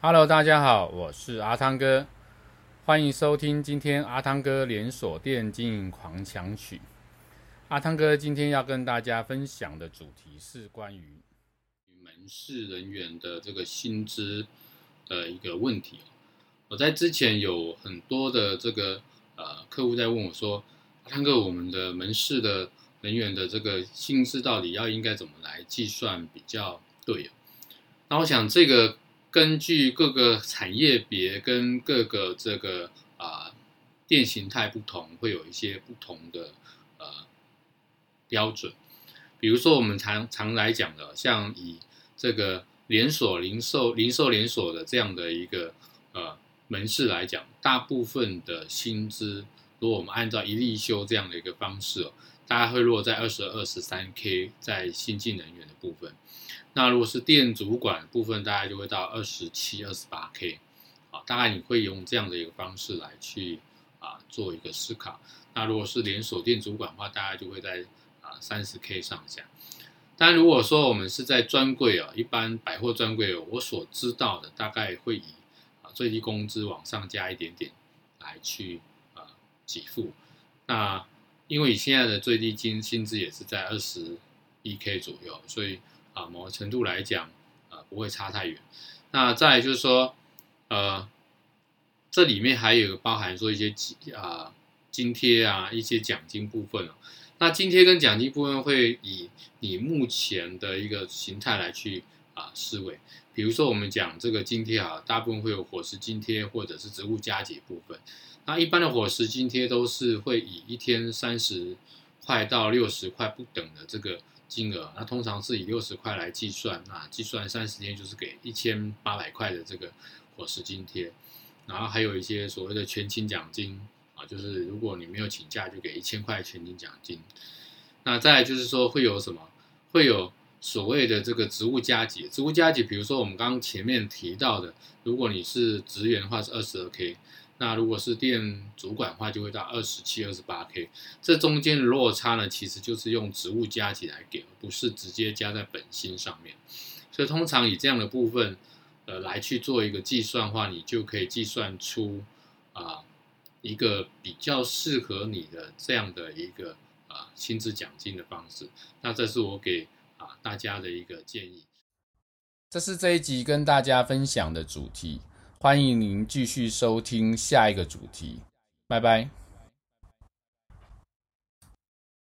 Hello，大家好，我是阿汤哥，欢迎收听今天阿汤哥连锁店经营狂想曲。阿汤哥今天要跟大家分享的主题是关于门市人员的这个薪资的一个问题。我在之前有很多的这个呃客户在问我说，阿汤哥，我们的门市的人员的这个薪资到底要应该怎么来计算比较对？那我想这个。根据各个产业别跟各个这个啊、呃、店形态不同，会有一些不同的呃标准。比如说我们常常来讲的，像以这个连锁零售、零售连锁的这样的一个呃门市来讲，大部分的薪资，如果我们按照一例休这样的一个方式哦，大概会落在二十二、十三 K，在新进能源的部分。那如果是店主管部分，大概就会到二十七、二十八 K，啊，大概你会用这样的一个方式来去啊做一个思考。那如果是连锁店主管的话，大概就会在啊三十 K 上下。但如果说我们是在专柜啊，一般百货专柜，我所知道的大概会以啊最低工资往上加一点点来去啊给付。那因为现在的最低薪薪资也是在二十一 K 左右，所以。啊，某个程度来讲，呃，不会差太远。那再就是说，呃，这里面还有包含说一些啊津贴啊，一些奖金部分。那津贴跟奖金部分会以你目前的一个形态来去啊思维。比如说我们讲这个津贴啊，大部分会有伙食津贴或者是职务加给部分。那一般的伙食津贴都是会以一天三十块到六十块不等的这个。金额，那通常是以六十块来计算，那计算三十天就是给一千八百块的这个伙食津贴，然后还有一些所谓的全勤奖金啊，就是如果你没有请假，就给一千块全勤奖金。那再来就是说会有什么？会有所谓的这个职务加级，职务加级，比如说我们刚刚前面提到的，如果你是职员的话是二十二 K。那如果是店主管的话，就会到二十七、二十八 K。这中间的落差呢，其实就是用职务加级来给，不是直接加在本薪上面。所以通常以这样的部分，呃，来去做一个计算的话，你就可以计算出啊、一个比较适合你的这样的一个啊、薪资奖金的方式。那这是我给啊、大家的一个建议。这是这一集跟大家分享的主题。欢迎您继续收听下一个主题，拜拜。